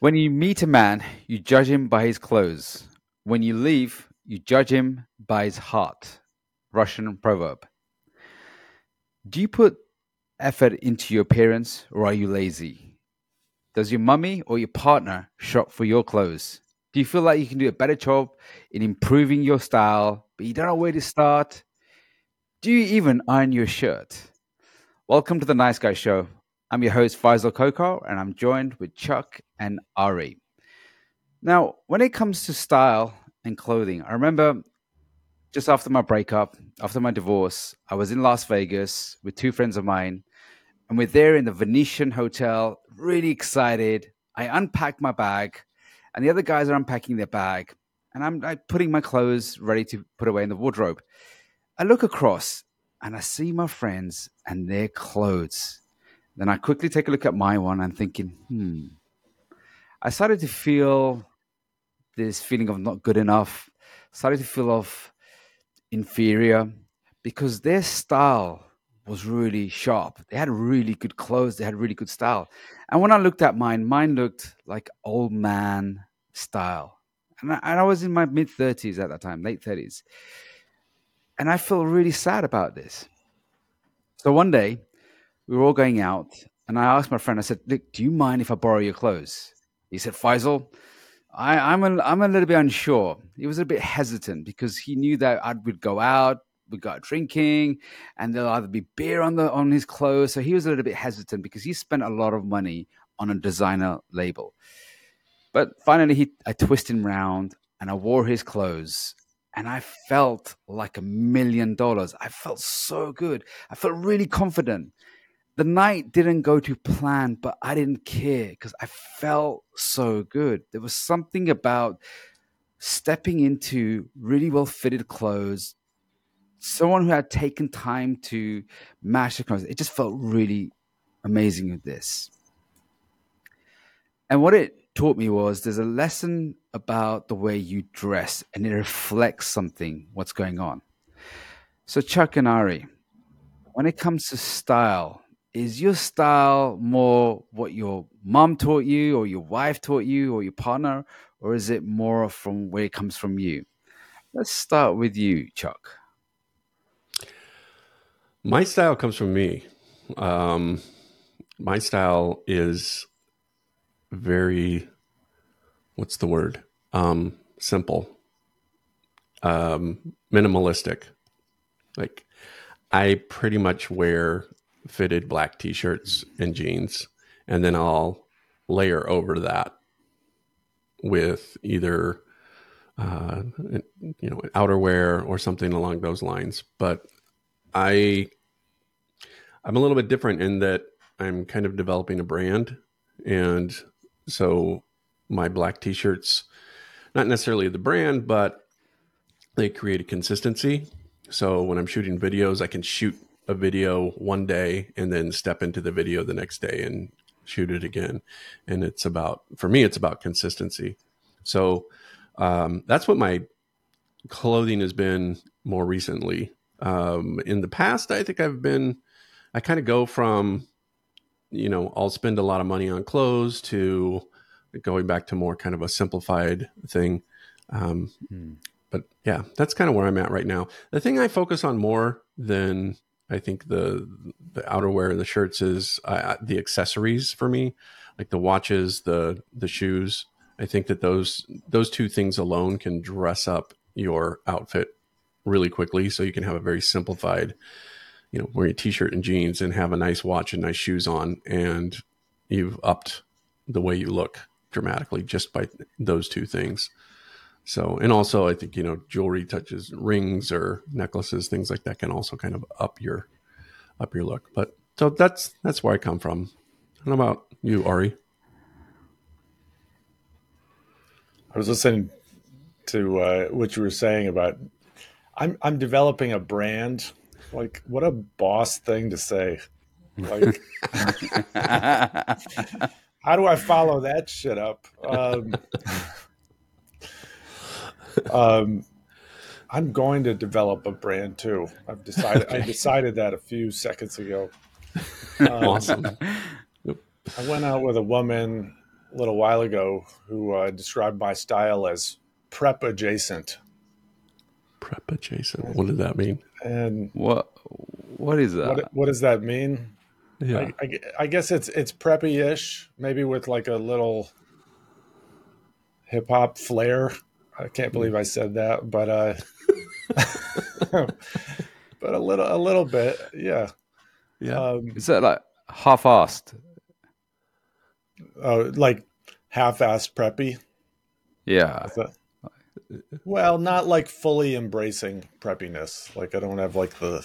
When you meet a man, you judge him by his clothes. When you leave, you judge him by his heart. Russian proverb. Do you put effort into your appearance or are you lazy? Does your mummy or your partner shop for your clothes? Do you feel like you can do a better job in improving your style, but you don't know where to start? Do you even iron your shirt? Welcome to the Nice Guy Show. I'm your host, Faisal Kokar, and I'm joined with Chuck and Ari. Now, when it comes to style and clothing, I remember just after my breakup, after my divorce, I was in Las Vegas with two friends of mine, and we're there in the Venetian Hotel, really excited. I unpack my bag, and the other guys are unpacking their bag, and I'm like, putting my clothes ready to put away in the wardrobe. I look across and I see my friends and their clothes then I quickly take a look at my one. I'm thinking, hmm. I started to feel this feeling of not good enough. Started to feel of inferior because their style was really sharp. They had really good clothes. They had really good style. And when I looked at mine, mine looked like old man style. And I, and I was in my mid 30s at that time, late 30s. And I felt really sad about this. So one day, we were all going out, and I asked my friend, I said, Look, do you mind if I borrow your clothes? He said, Faisal, I, am a, I'm a little bit unsure. He was a bit hesitant because he knew that I would go out, we got drinking, and there'll either be beer on the on his clothes. So he was a little bit hesitant because he spent a lot of money on a designer label. But finally, he I twisted him round and I wore his clothes, and I felt like a million dollars. I felt so good. I felt really confident the night didn't go to plan, but I didn't care because I felt so good. There was something about stepping into really well fitted clothes, someone who had taken time to match the clothes. It just felt really amazing with this. And what it taught me was there's a lesson about the way you dress and it reflects something, what's going on. So, Chuck and Ari, when it comes to style, is your style more what your mom taught you or your wife taught you or your partner or is it more from where it comes from you? Let's start with you chuck. My style comes from me. Um, my style is very what's the word? Um, simple. Um, minimalistic. Like i pretty much wear fitted black t-shirts and jeans and then I'll layer over that with either uh, you know outerwear or something along those lines. But I I'm a little bit different in that I'm kind of developing a brand and so my black t-shirts not necessarily the brand but they create a consistency. So when I'm shooting videos I can shoot a video one day and then step into the video the next day and shoot it again. And it's about, for me, it's about consistency. So um, that's what my clothing has been more recently. Um, in the past, I think I've been, I kind of go from, you know, I'll spend a lot of money on clothes to going back to more kind of a simplified thing. Um, hmm. But yeah, that's kind of where I'm at right now. The thing I focus on more than I think the the outerwear, the shirts is uh, the accessories for me, like the watches, the the shoes. I think that those those two things alone can dress up your outfit really quickly, so you can have a very simplified, you know, wear a t-shirt and jeans and have a nice watch and nice shoes on, and you've upped the way you look dramatically just by those two things. So, and also I think, you know, jewelry touches rings or necklaces, things like that can also kind of up your, up your look. But so that's, that's where I come from. How about you, Ari? I was listening to uh, what you were saying about I'm I'm developing a brand. Like what a boss thing to say. Like how do I follow that shit up? Um, um, I'm going to develop a brand too. I've decided. okay. I decided that a few seconds ago. Um, awesome. I went out with a woman a little while ago who uh, described my style as prep adjacent. Prep adjacent. What does that mean? And What what is that? what what does that mean? Yeah. I, I, I guess it's it's preppy-ish, maybe with like a little hip hop flair. I can't believe I said that, but uh, but a little a little bit, yeah. yeah. Um, is that like half-assed? uh, like half-assed preppy. Yeah. That- well, not like fully embracing preppiness. Like I don't have like the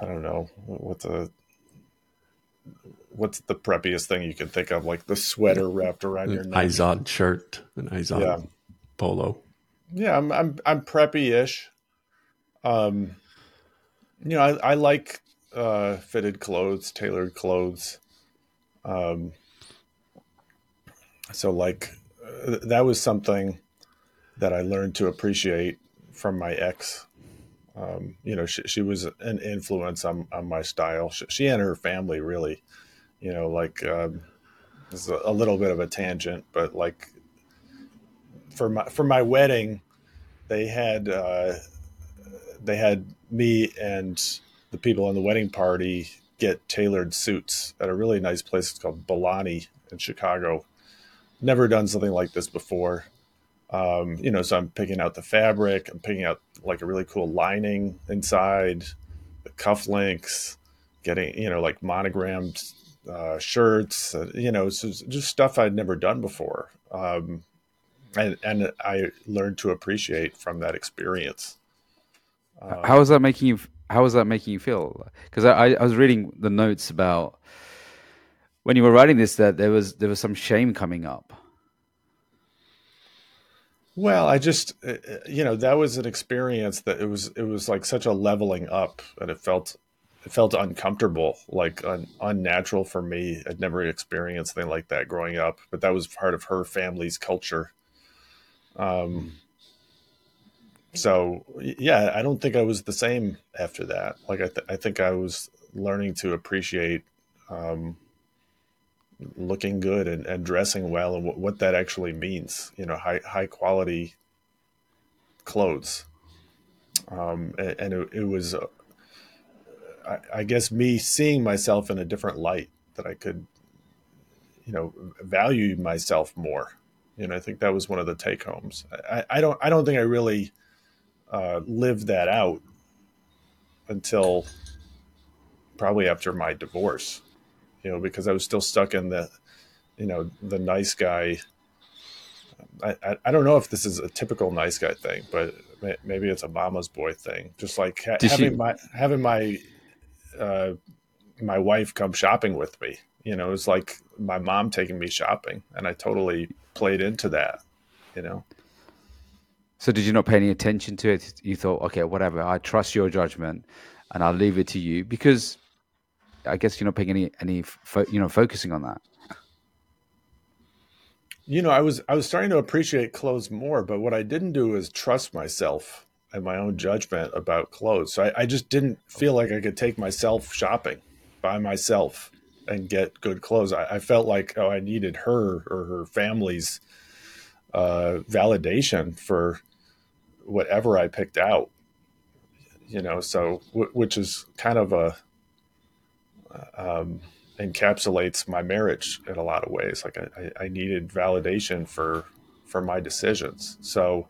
I don't know what's a what's the preppiest thing you can think of, like the sweater wrapped around your an neck. Izod shirt, an Izod Yeah. polo. Yeah, I'm I'm I'm preppy-ish. Um, you know, I, I like uh, fitted clothes, tailored clothes. Um, so like uh, that was something that I learned to appreciate from my ex. Um, you know, she, she was an influence on, on my style. She, she and her family really, you know, like um, this is a, little bit of a tangent, but like for my for my wedding, they had uh, they had me and the people in the wedding party get tailored suits at a really nice place. Called Balani in Chicago. Never done something like this before. Um, you know, so I'm picking out the fabric. I'm picking out like a really cool lining inside, the cufflinks, getting you know like monogrammed uh, shirts. Uh, you know, so just stuff I'd never done before. Um, and and I learned to appreciate from that experience. Uh, How was that making you? How was that making you feel? Because I, I was reading the notes about when you were writing this that there was there was some shame coming up. Well, I just uh, uh, you know that was an experience that it was it was like such a leveling up, and it felt it felt uncomfortable, like un, unnatural for me. I'd never experienced anything like that growing up, but that was part of her family's culture. Um, so yeah, I don't think I was the same after that. Like I, th- I think I was learning to appreciate um, looking good and, and dressing well and what, what that actually means. You know, high high quality clothes. Um, and, and it, it was, uh, I, I guess, me seeing myself in a different light that I could, you know, value myself more. You know, I think that was one of the take homes. I, I don't, I don't think I really uh, lived that out until probably after my divorce. You know, because I was still stuck in the, you know, the nice guy. I, I, I don't know if this is a typical nice guy thing, but maybe it's a mama's boy thing. Just like ha- Did she- having my having my uh, my wife come shopping with me. You know, it was like my mom taking me shopping, and I totally played into that. You know. So did you not pay any attention to it? You thought, okay, whatever. I trust your judgment, and I'll leave it to you because I guess you're not paying any any fo- you know focusing on that. you know, I was I was starting to appreciate clothes more, but what I didn't do is trust myself and my own judgment about clothes. So I, I just didn't feel like I could take myself shopping by myself and get good clothes. I, I felt like oh, I needed her or her family's uh, validation for whatever I picked out. You know, so w- which is kind of a um, encapsulates my marriage in a lot of ways. Like I, I- I needed validation for for my decisions. So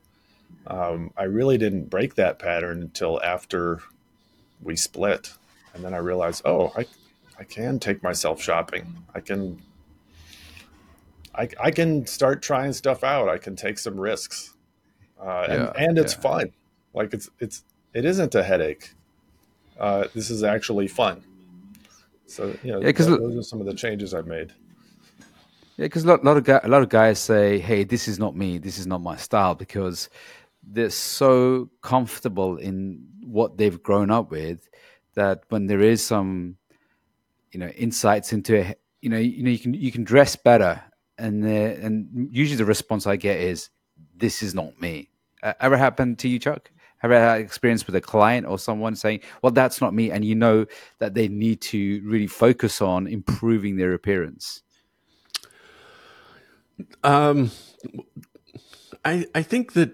um, I really didn't break that pattern until after we split, and then I realized, oh, I I can take myself shopping. I can. I, I can start trying stuff out. I can take some risks, uh, and, Yeah, and it's yeah. fun. Like it's it's it isn't a headache. Uh, this is actually fun. So you know, Yeah, 'cause th- look- those are some of the changes I've made. Yeah, because a lot, lot of guy, a lot of guys say, "Hey, this is not me. This is not my style," because they're so comfortable in what they've grown up with that when there is some, you know, insights into it, you know, you know, you can you can dress better, and and usually the response I get is, "This is not me." Uh, ever happened to you, Chuck? Have you had experience with a client or someone saying, "Well, that's not me," and you know that they need to really focus on improving their appearance? Um, I I think that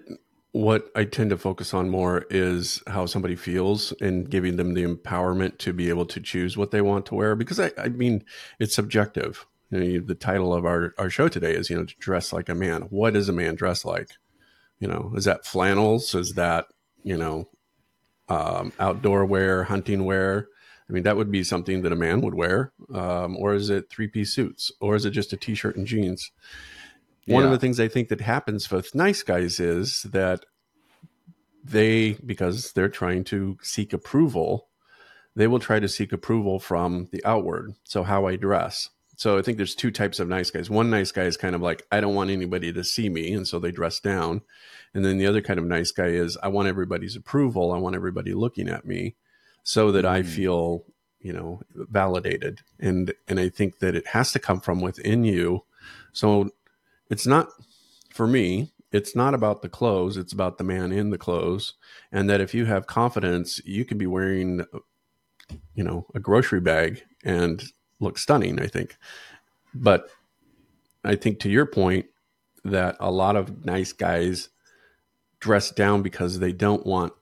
what I tend to focus on more is how somebody feels and giving them the empowerment to be able to choose what they want to wear. Because I, I mean, it's subjective. You know, the title of our, our show today is, you know, dress like a man. What is a man dress like? You know, is that flannels? Is that, you know, um, outdoor wear, hunting wear? I mean, that would be something that a man would wear. Um, or is it three piece suits? Or is it just a t shirt and jeans? One yeah. of the things I think that happens with nice guys is that they, because they're trying to seek approval, they will try to seek approval from the outward. So, how I dress. So, I think there's two types of nice guys. One nice guy is kind of like, I don't want anybody to see me. And so they dress down. And then the other kind of nice guy is, I want everybody's approval. I want everybody looking at me so that I mm. feel, you know, validated. And, and I think that it has to come from within you. So, it's not for me it's not about the clothes it's about the man in the clothes and that if you have confidence you can be wearing you know a grocery bag and look stunning i think. But i think to your point that a lot of nice guys dress down because they don't want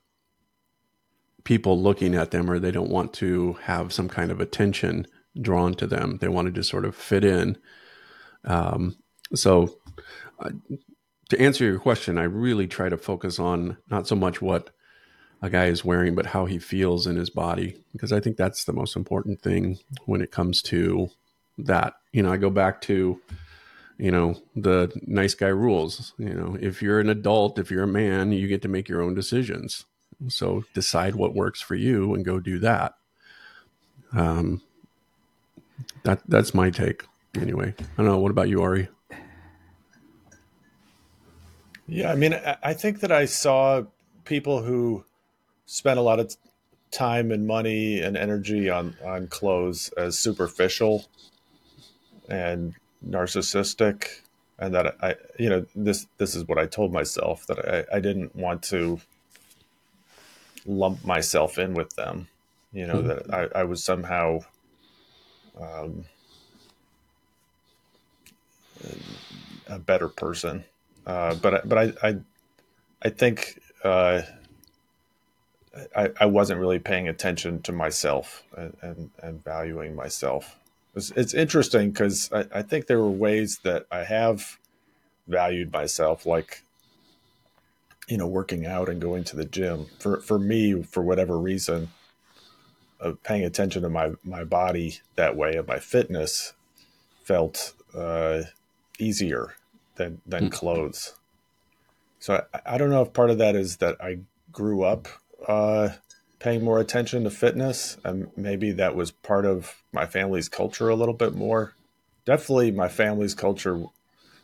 people looking at them or they don't want to have some kind of attention drawn to them. They want to just sort of fit in. Um, so, uh, to answer your question, I really try to focus on not so much what a guy is wearing, but how he feels in his body, because I think that's the most important thing when it comes to that. You know, I go back to, you know, the nice guy rules. You know, if you're an adult, if you're a man, you get to make your own decisions. So decide what works for you and go do that. Um, that that's my take anyway. I don't know. What about you, Ari? Yeah, I mean, I think that I saw people who spent a lot of time and money and energy on on clothes as superficial and narcissistic, and that I, you know, this this is what I told myself that I, I didn't want to lump myself in with them. You know, mm-hmm. that I, I was somehow. Um, a better person uh, but but I I, I think uh, I, I wasn't really paying attention to myself and, and, and valuing myself. It's, it's interesting because I, I think there were ways that I have valued myself, like you know, working out and going to the gym. For for me, for whatever reason, of paying attention to my my body that way and my fitness felt uh, easier than than mm. clothes. So I, I, don't know if part of that is that I grew up uh, paying more attention to fitness, and maybe that was part of my family's culture a little bit more. Definitely, my family's culture.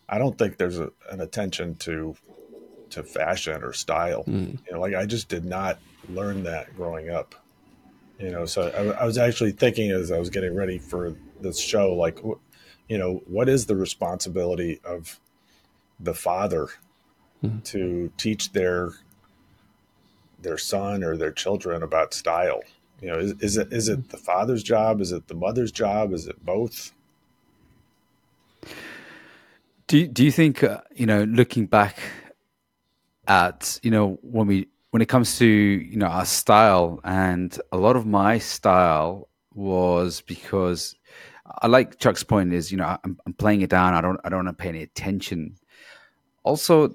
I don't think there's a, an attention to to fashion or style. Mm. You know, like I just did not learn that growing up. You know, so I, I was actually thinking as I was getting ready for this show, like, you know, what is the responsibility of the father mm-hmm. to teach their their son or their children about style. You know, is, is it is it the father's job? Is it the mother's job? Is it both? Do Do you think uh, you know, looking back at you know when we when it comes to you know our style, and a lot of my style was because I like Chuck's point is you know I'm, I'm playing it down. I don't I don't want to pay any attention also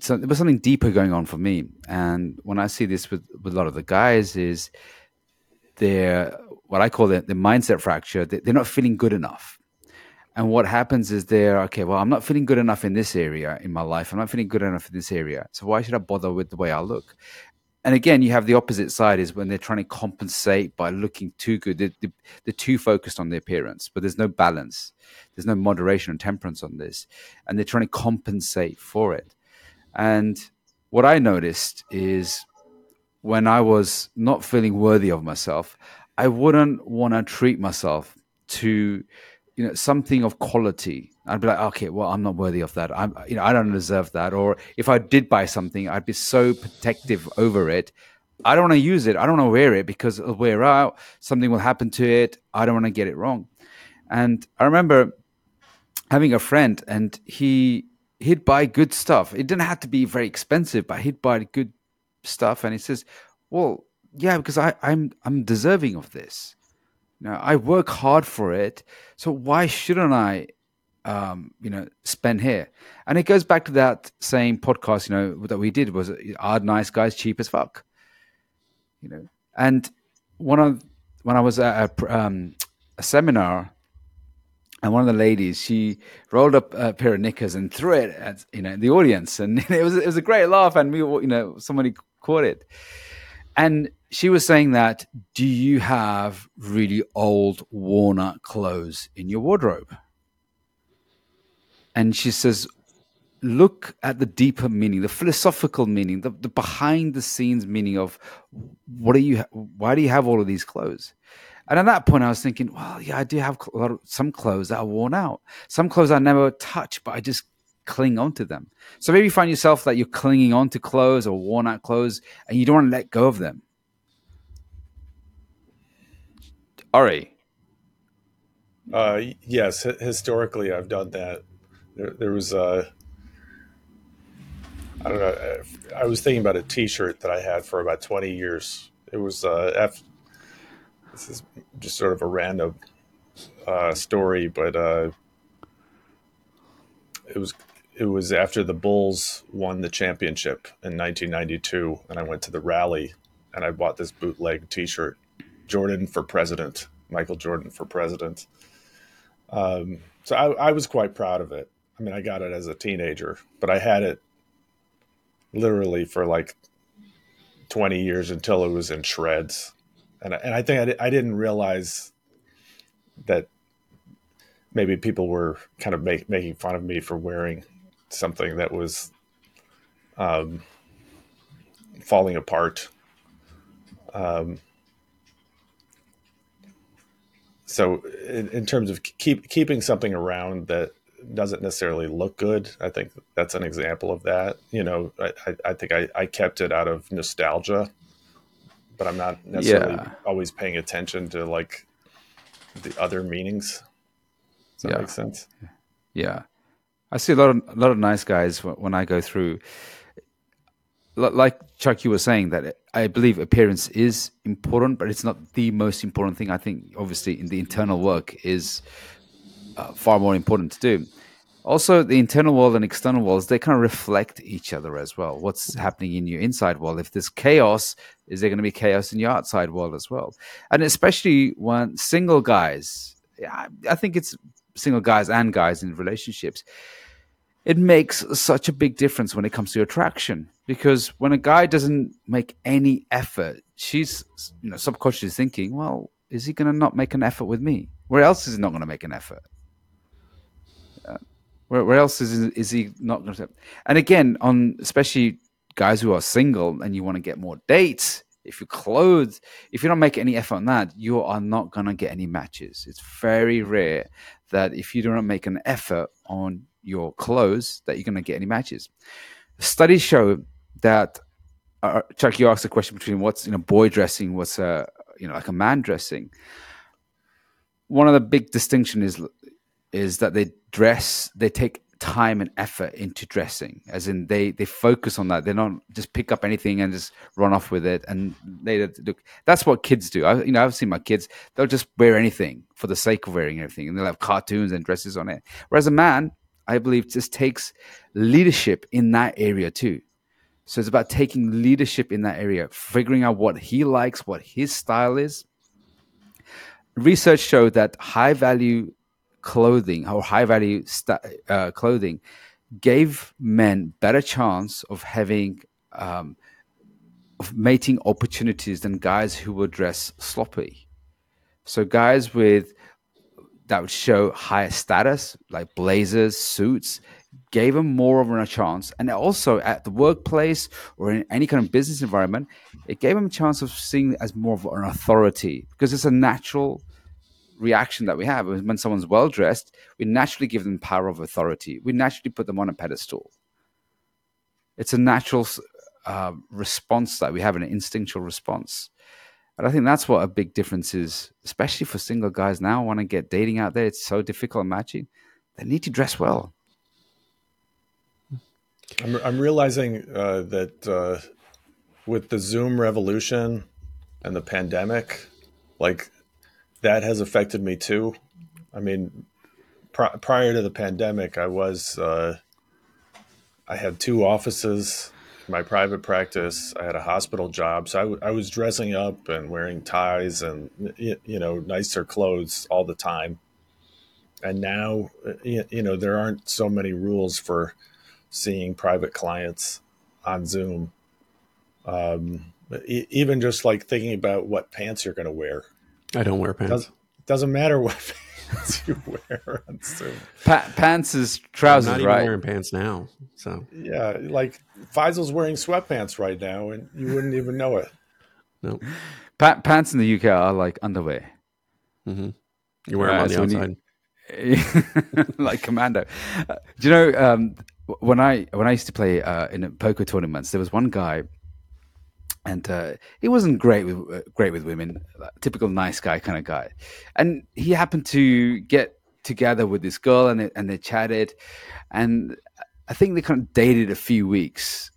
so there was something deeper going on for me. And when i see this with, with a lot of the guys is they're what i call the, the mindset fracture. They're not feeling good enough. And what happens is they're okay well i'm not feeling good enough in this area in my life. I'm not feeling good enough in this area. So why should i bother with the way i look and again you have the opposite side is when they're trying to compensate by looking too good. They're, they're too focused on the appearance but there's no balance. There's no moderation and temperance on this and they're trying to compensate for it. And what i noticed is when i was not feeling worthy of myself i wouldn't want to treat myself to you know something of quality i'd be like okay well i'm not worthy of that i'm you know i don't deserve that or if i did buy something i'd be so protective over it i don't want to use it i don't want to wear it because it'll wear out something will happen to it i don't want to get it wrong and i remember having a friend, and he he'd buy good stuff. It didn't have to be very expensive, but he'd buy good stuff. And he says, "Well, yeah, because I, I'm I'm deserving of this. Know, I work hard for it, so why shouldn't I, um, you know, spend here?" And it goes back to that same podcast, you know, that we did was "Are nice guys cheap as fuck?" You know, and one of when I was at a, um, a seminar and one of the ladies she rolled up a pair of knickers and threw it at you know the audience and it was it was a great laugh and we you know somebody caught it and she was saying that do you have really old worn out clothes in your wardrobe and she says look at the deeper meaning the philosophical meaning the, the behind the scenes meaning of what are you why do you have all of these clothes and at that point, I was thinking, well, yeah, I do have a lot of, some clothes that are worn out. Some clothes I never touch, but I just cling onto them. So maybe you find yourself that you're clinging onto clothes or worn out clothes, and you don't want to let go of them. Ari. Uh, yes, historically, I've done that. There, there was a. I don't know. I was thinking about a T-shirt that I had for about twenty years. It was uh, F, this is just sort of a random uh, story, but uh, it was it was after the Bulls won the championship in 1992, and I went to the rally, and I bought this bootleg T-shirt, Jordan for president, Michael Jordan for president. Um, so I, I was quite proud of it. I mean, I got it as a teenager, but I had it literally for like 20 years until it was in shreds and I, and I think I, I didn't realize that maybe people were kind of make, making fun of me for wearing something that was um, falling apart. Um, so, in, in, terms of keep keeping something around that doesn't necessarily look good, I think that's an example of that. You know, I, I think I, I kept it out of nostalgia but I'm not necessarily yeah. always paying attention to like the other meanings. Does that yeah. make sense? Yeah, I see a lot of a lot of nice guys when I go through. Like Chuck, you were saying that I believe appearance is important, but it's not the most important thing. I think obviously in the internal work is uh, far more important to do. Also the internal world and external worlds they kind of reflect each other as well. What's happening in your inside world? If there's chaos is there going to be chaos in your outside world as well? And especially when single guys i think it's single guys and guys in relationships it makes such a big difference when it comes to attraction. Because when a guy doesn't make any effort she's you know subconsciously thinking well is he going to not make an effort with me? Where else is he not going to make an effort where, where else is is he not going to? And again, on especially guys who are single and you want to get more dates, if you're if you don't make any effort on that, you are not going to get any matches. It's very rare that if you don't make an effort on your clothes, that you're going to get any matches. Studies show that. Uh, Chuck, you asked the question between what's you know boy dressing, what's a you know like a man dressing. One of the big distinction is is that they dress, they take time and effort into dressing, as in they they focus on that. They don't just pick up anything and just run off with it. And they look. That's what kids do. I, you know, I've seen my kids. They'll just wear anything for the sake of wearing anything, and they'll have cartoons and dresses on it. Whereas a man, I believe, just takes leadership in that area too. So it's about taking leadership in that area, figuring out what he likes, what his style is. Research showed that high value clothing or high value st- uh, clothing gave men better chance of having um, of mating opportunities than guys who would dress sloppy. So guys with that would show higher status, like blazers, suits, gave them more of a chance. And also at the workplace or in any kind of business environment, it gave them a chance of seeing as more of an authority because it's a natural reaction that we have when someone's well dressed, we naturally give them power of authority. We naturally put them on a pedestal. It's a natural uh, response that we have, an instinctual response. And I think that's what a big difference is, especially for single guys now want to get dating out there. It's so difficult matching. they need to dress well. I'm, I'm realizing uh, that uh, with the Zoom revolution and the pandemic, like that has affected me too. I mean, pr- prior to the pandemic, I was uh, I had two offices, my private practice. I had a hospital job, so I, w- I was dressing up and wearing ties and you know nicer clothes all the time. And now, uh, you know, there aren't so many rules for seeing private clients on Zoom. Um, even just like thinking about what pants you're going to wear. I don't wear pants. Does, doesn't matter what pants you wear on Zoom. Pa- pants is trousers, I'm not right? even wearing pants now. So Yeah, like Faisal's wearing sweatpants right now, and you wouldn't even know it. no, Pa- pants in the UK are like underwear. hmm you wear them Right, on the so when you- outside. like commando. Uh, do you know um, when I when I used to play uh, in poker tournaments, there was one guy, and uh, he wasn't great with uh, great with women, typical nice guy kind of guy, and he happened to get together with this girl, and they, and they chatted, and I think they kind of dated a few weeks.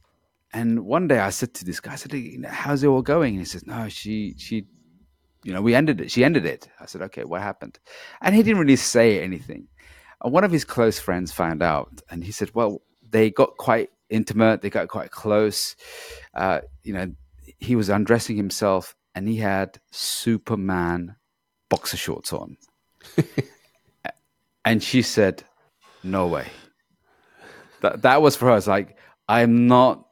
And one day I said to this guy, I said, "You know, "How's it all going?" And he says, "No, she she you know, we ended it. She ended it. I said, okay, what happened? And he didn't really say anything. And one of his close friends found out, and he said, well, they got quite intimate. They got quite close. Uh, you know, he was undressing himself, and he had Superman boxer shorts on. and she said, no way. That that was for her. It's like I'm not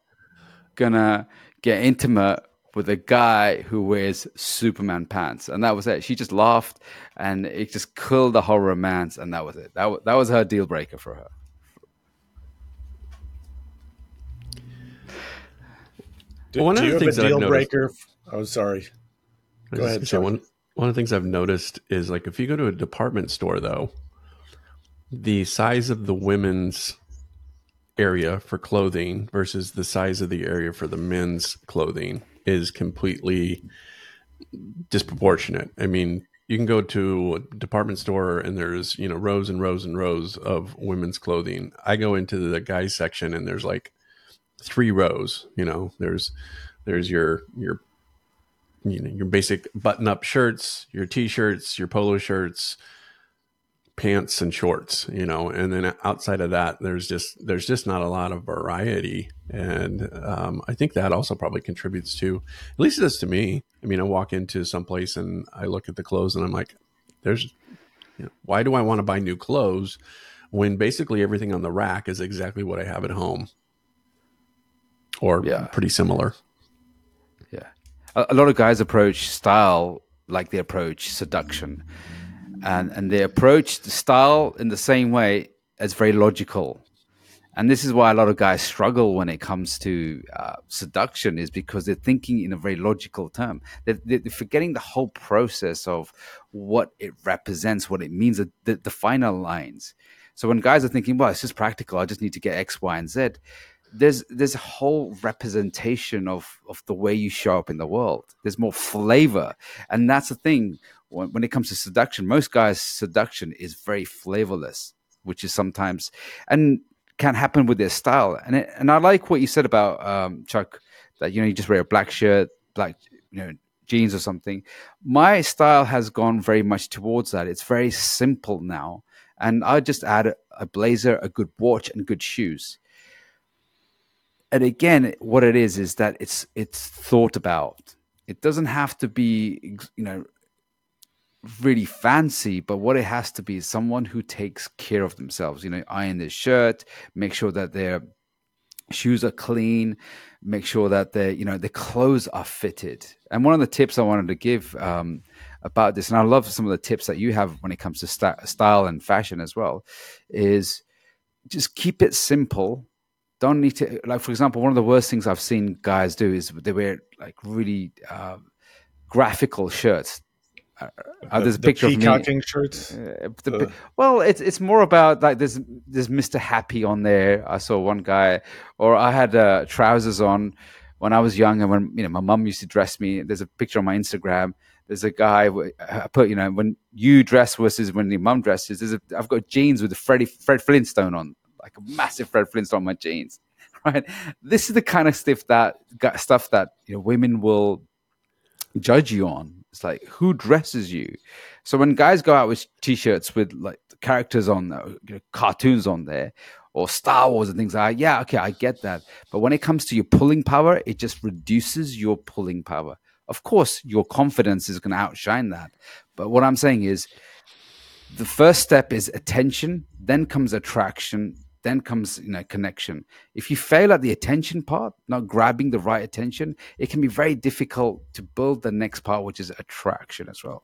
gonna get intimate with a guy who wears Superman pants, and that was it. She just laughed, and it just killed the whole romance, and that was it. That was, that was her deal breaker for her. Do, Well, one do of you the have a things that I've deal noticed- breaker? Oh, sorry. Go ahead, say, one one of the things I've noticed is like if you go to a department store though, the size of the women's area for clothing versus the size of the area for the men's clothing is completely disproportionate. I mean, you can go to a department store and there's, you know, rows and rows and rows of women's clothing. I go into the guys section and there's like three rows, you know, there's there's your your you know your basic button up shirts your t-shirts your polo shirts pants and shorts you know and then outside of that there's just there's just not a lot of variety. And um, i think that also probably contributes to at least does to me. I mean i walk into some place and i look at the clothes and i'm like there's you know, why do i want to buy new clothes when basically everything on the rack is exactly what i have at home or Yeah. pretty similar Yeah. A, a lot of guys approach style like they approach seduction. And and they approach the style in the same way as very logical. And this is why a lot of guys struggle when it comes to uh, seduction, is because they're thinking in a very logical term. They're, they're forgetting the whole process of what it represents, what it means, the, the, final lines. So when guys are thinking, well, it's just practical, I just need to get X, Y, and Z, there's there's a whole representation of of the way you show up in the world. There's more flavor, and that's the thing when, when it comes to seduction. Most guys' seduction is very flavorless, which is sometimes and can happen with their style. And it, and I like what you said about um, Chuck that you know you just wear a black shirt, black you know jeans or something. My style has gone very much towards that. It's very simple now, and I just add a, a blazer, a good watch, and good shoes and again what it is is that it's it's thought about. It doesn't have to be you know really fancy but what it has to be is someone who takes care of themselves. You know iron their shirt make sure that their shoes are clean make sure that their you know their clothes are fitted. And one of the tips i wanted to give um, about this and i love some of the tips that you have when it comes to st- style and fashion as well is just keep it simple don't need to like for example one of the worst things i've seen guys do is they wear like really uh, graphical shirts uh, uh, there's a the picture of me shirts. uh, the, Uh. well, it's it's more about like there's there's Mr. Happy on there. I saw one guy, or I had uh, trousers on when I was young, and when you know my mum used to dress me. There's a picture on my Instagram. there's a guy I put you know when you dress versus when your mum dresses. There's a, I've got jeans with a Freddie Fred Flintstone on, like a massive Fred Flintstone on my jeans. Right, this is the kind of stuff that stuff that you know women will judge you on. It's like who dresses you. So when guys go out with t-shirts with like characters on, you know, cartoons on there, or Star Wars and things like that. Yeah, okay, I get that. But when it comes to your pulling power, it just reduces your pulling power. Of course, your confidence is going to outshine that. But what I'm saying is the first step is attention, then comes attraction, then comes you know connection. If you fail at the attention part, not grabbing the right attention, it can be very difficult to build the next part, which is attraction as well.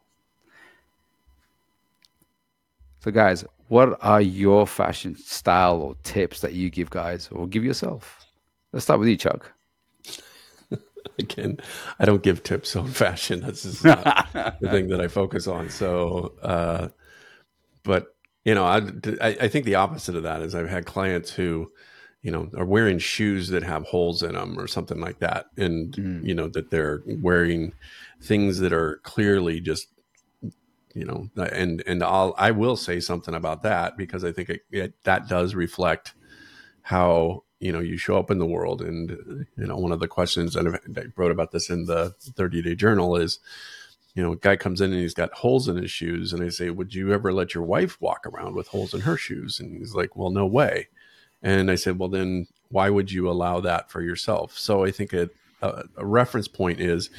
So, guys, what are your fashion style or tips that you give guys or give yourself? Let's start with you, Chuck. Again, I don't give tips on fashion. That's just the thing that I focus on. So, uh, but you know, I, I think the opposite of that is I've had clients who, you know, are wearing shoes that have holes in them or something like that, and mm. you know that they're wearing things that are clearly just you know and and i'll i will say something about that because i think it, it, that does reflect how you know you show up in the world and you know one of the questions that i wrote about this in the 30 day journal is you know a guy comes in and he's got holes in his shoes and i say would you ever let your wife walk around with holes in her shoes and he's like well no way and i said well then why would you allow that for yourself so i think a, a, uh, a reference point is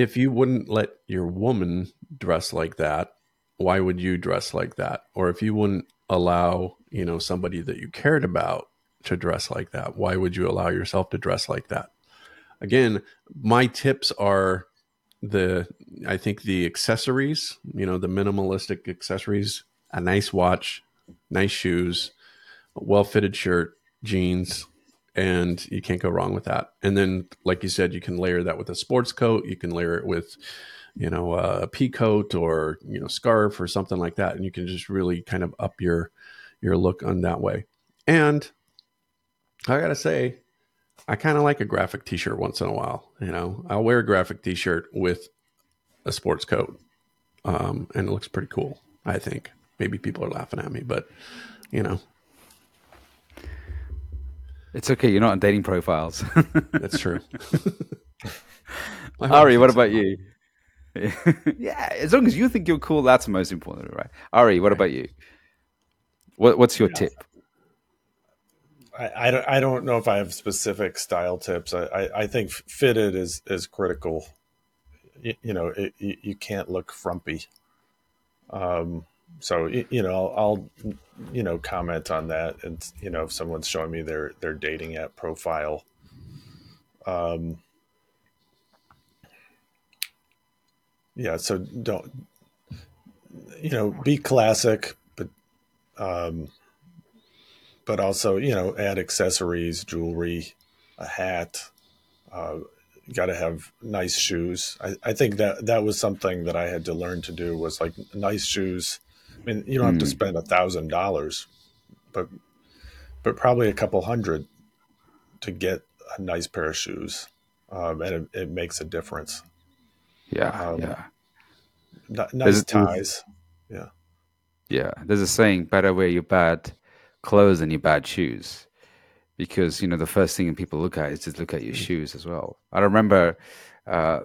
if you wouldn't let your woman dress like that, why would you dress like that? Or if you wouldn't allow, you know, somebody that you cared about to dress like that, why would you allow yourself to dress like that? Again, my tips are the I think the accessories, you know, the minimalistic accessories, a nice watch, nice shoes, well fitted shirt, jeans, and you can't go wrong with that. And then, like you said, you can layer that with a sports coat. You can layer it with, you know, a pea coat or you know scarf or something like that, and you can just really kind of up your your look on that way. And I gotta say, I kind of like a graphic T-shirt once in a while. You know, I'll wear a graphic T-shirt with a sports coat, um, and it looks pretty cool. I think maybe people are laughing at me, but you know, it's okay. You're not on dating profiles. That's true. Ari, what about you? yeah, as long as you think you're cool, that's most important, right? Ari, what about you? What, what's your yeah. tip? I, I, don't, I don't know if I have specific style tips. I, I, I think fitted is, is critical. You, you know, it, you, you can't look frumpy. Um, so you know I'll, I'll, you know comment on that and you know if someone's showing me their their dating app profile um yeah so don't you know be classic but um but also you know add accessories jewelry a hat uh got to have nice shoes I, I think that that was something that i had to learn to do was like nice shoes I mean, you don't have to hmm. spend a thousand dollars, but but probably a couple hundred to get a nice pair of shoes, um, and it, it, makes a difference. Yeah, um, yeah. N- nice ties. Yeah, yeah. There's a saying: better wear your bad clothes and your bad shoes, because you know the first thing people look at is just look at your mm. shoes as well. I remember. Uh,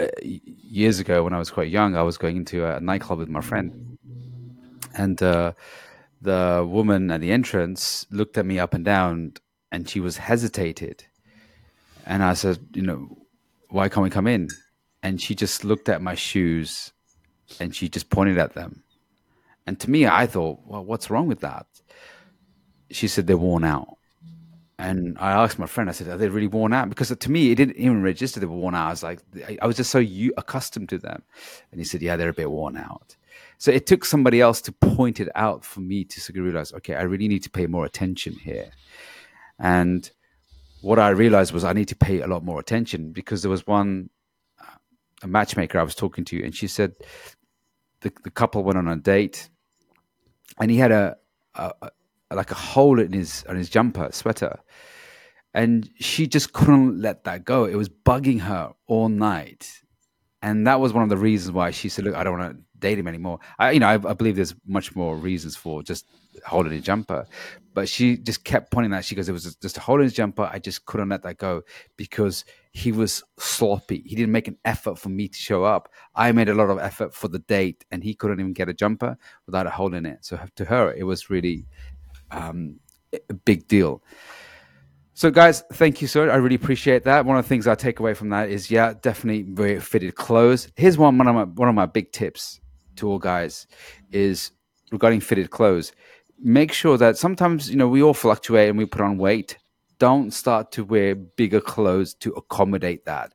uh, years ago when I was quite young, I was going into a nightclub with my friend, and uh, the woman at the entrance looked at me up and down, and she was hesitated, and I said, you know, why can't we come in? And she just looked at my shoes, and she just pointed at them, and to me, I thought, well, what's wrong with that? She said they're worn out. And I asked my friend, I said, "Are they really worn out?" Because to me, it didn't even register they were worn out. I was like, I was just so accustomed to them. And he said, "Yeah, they're a bit worn out." So it took somebody else to point it out for me to realize, okay, I really need to pay more attention here. And what I realized was I need to pay a lot more attention because there was one uh, a matchmaker I was talking to, and she said the, the couple went on a date, and he had a, a, like a hole in his on his jumper sweater. And she just couldn't let that go. It was bugging her all night and that was one of the reasons why she said, "Look, I don't want to date him anymore." I, you know, I, I, believe there's much more reasons for just holding his jumper, but she just kept pointing that. She goes, "It was just a holding his jumper. I just couldn't let that go because he was sloppy. He didn't make an effort for me to show up. I made a lot of effort for the date, and he couldn't even get a jumper without holding it. So to her, it was really um, a big deal." So, guys, thank you, sir. I really appreciate that. One of the things I take away from that is, yeah, definitely very fitted clothes. Here's one one of my one of my big tips to all guys is regarding fitted clothes. Make sure that sometimes you know we all fluctuate and we put on weight. Don't start to wear bigger clothes to accommodate that.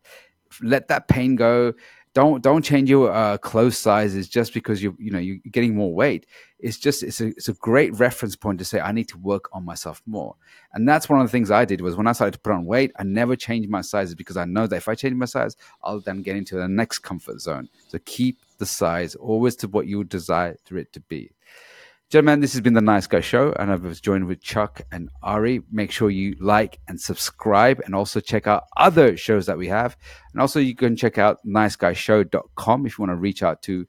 Let that pain go don't don't change your uh, clothes sizes just because you you know you're getting more weight. It's just it's a it's a great reference point to say I need to work on myself more. And that's one of the things I did was when I started to put on weight, I never changed my sizes because I know that if I change my size, I'll then get into the next comfort zone. So keep the size always to what you desire it to be. Gentlemen, this has been the Nice Guy Show, and I was joined with Chuck and Ari. Make sure you like and subscribe, and also check out other shows that we have. And also, you can check out niceguyshow.com if you want to reach out to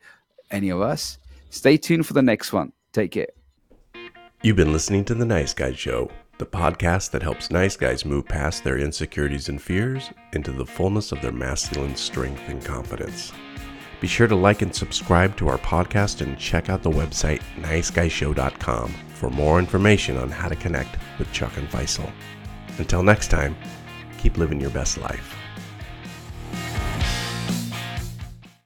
any of us. Stay tuned for the next one. Take care. You've been listening to The Nice Guy Show, the podcast that helps nice guys move past their insecurities and fears into the fullness of their masculine strength and confidence. Be sure to like and subscribe to our podcast and check out the website niceguyshow.com for more information on how to connect with Chuck and Faisal. Until next time, keep living your best life.